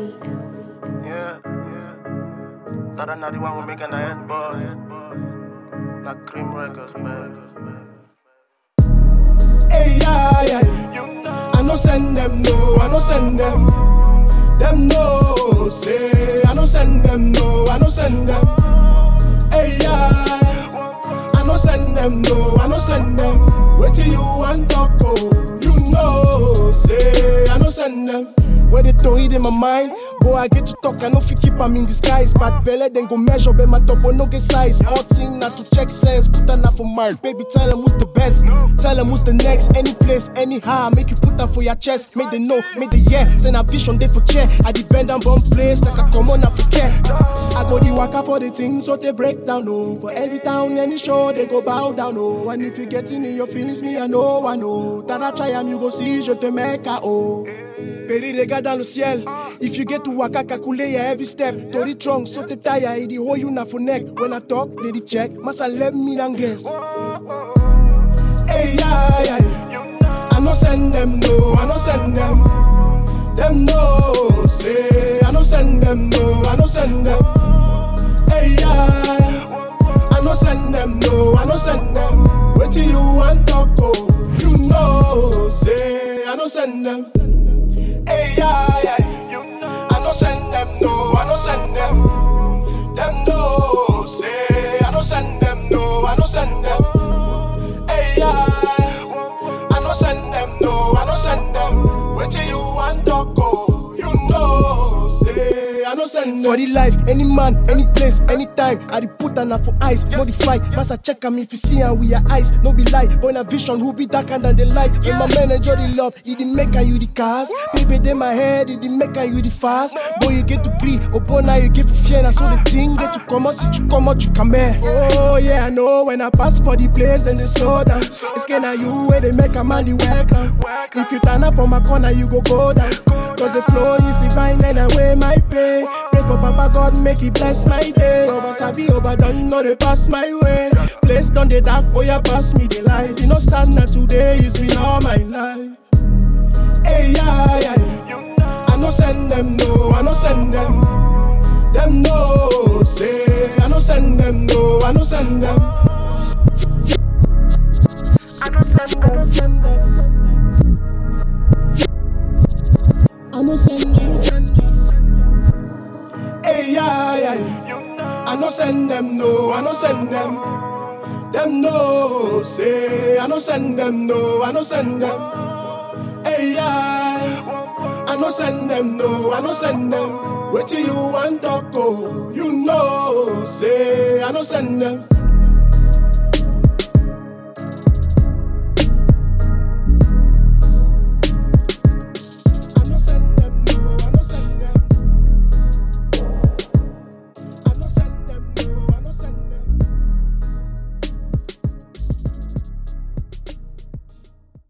Yeah, yeah. Not the one who making the head boy. Like cream records, man. Hey, yeah, yeah. I no send them, no, I no send them. Them no, say, I no send them, no, I no send them. Hey, yeah. I no send them, no, I no send them. Throw in my mind, boy, I get to talk, I know fi keep am in disguise. Bad belly, then go measure, bet my top will no get size. All thing not to check sense, put that not for mine. Baby, tell them who's the best, tell them who's the next. Any place, anyhow, make you put that for your chest. Make they know, make the yeah, send a vision day for chair. I depend on bomb place, like I come on, I. I go the waka for the things, so they break down, oh. For every town, any show, they go bow down, oh. And if you getting in your feelings, me, I know, I know. That I try am, you go see, je te make oh. Péri regarde dans le ciel. If you get to waka, calculate your every step. Tori trunk, so te tire, it whole you na for neck. When I talk, they the check. Massa let me down guess. Hey, yeah, yeah. I no send them, no, I no send them. Them no, say, I no send them, no, I no send them. Hey, yeah. I no send them, no, I no send them. Wait till you want talk, oh. You know, say, I no send them. Yeah, yeah. I no send them, no, I no send them. Them no, say, I no send them, no, I no send them. Send. For the life, any man, any place, anytime. I put an for eyes, modify. Master check am if you see am with your eyes. No be lie, but a vision, who be darker than the light. When my man enjoy the love, he the make you the cars. Baby, they my head, he the make you the fast. Boy, you get to breathe, oh, boy, now you get for fear. Now so the thing get to come out, see you come out, you come here. Oh yeah, I know when I pass for the place, then they slow down. It's kinda you where they make a man the work. If you turn up for my corner, you go go down. Cause the flow is divine and I weigh my Papa God, make it bless my day. Over Sabi, over done, no they pass my way. Place done the dark, oh yeah, pass me the light. You know, stand now today, it's been all my life. Hey, yeah, yeah. I no send them, no, I no send them. Them no, say, I no send them, no, I no send them. I no send them, no, I no send them. Them no, say, I no send them, no, I no send them. Hey, yeah. I no send them, no, I no send them. Wait till you want to go, you know, say, I no send them.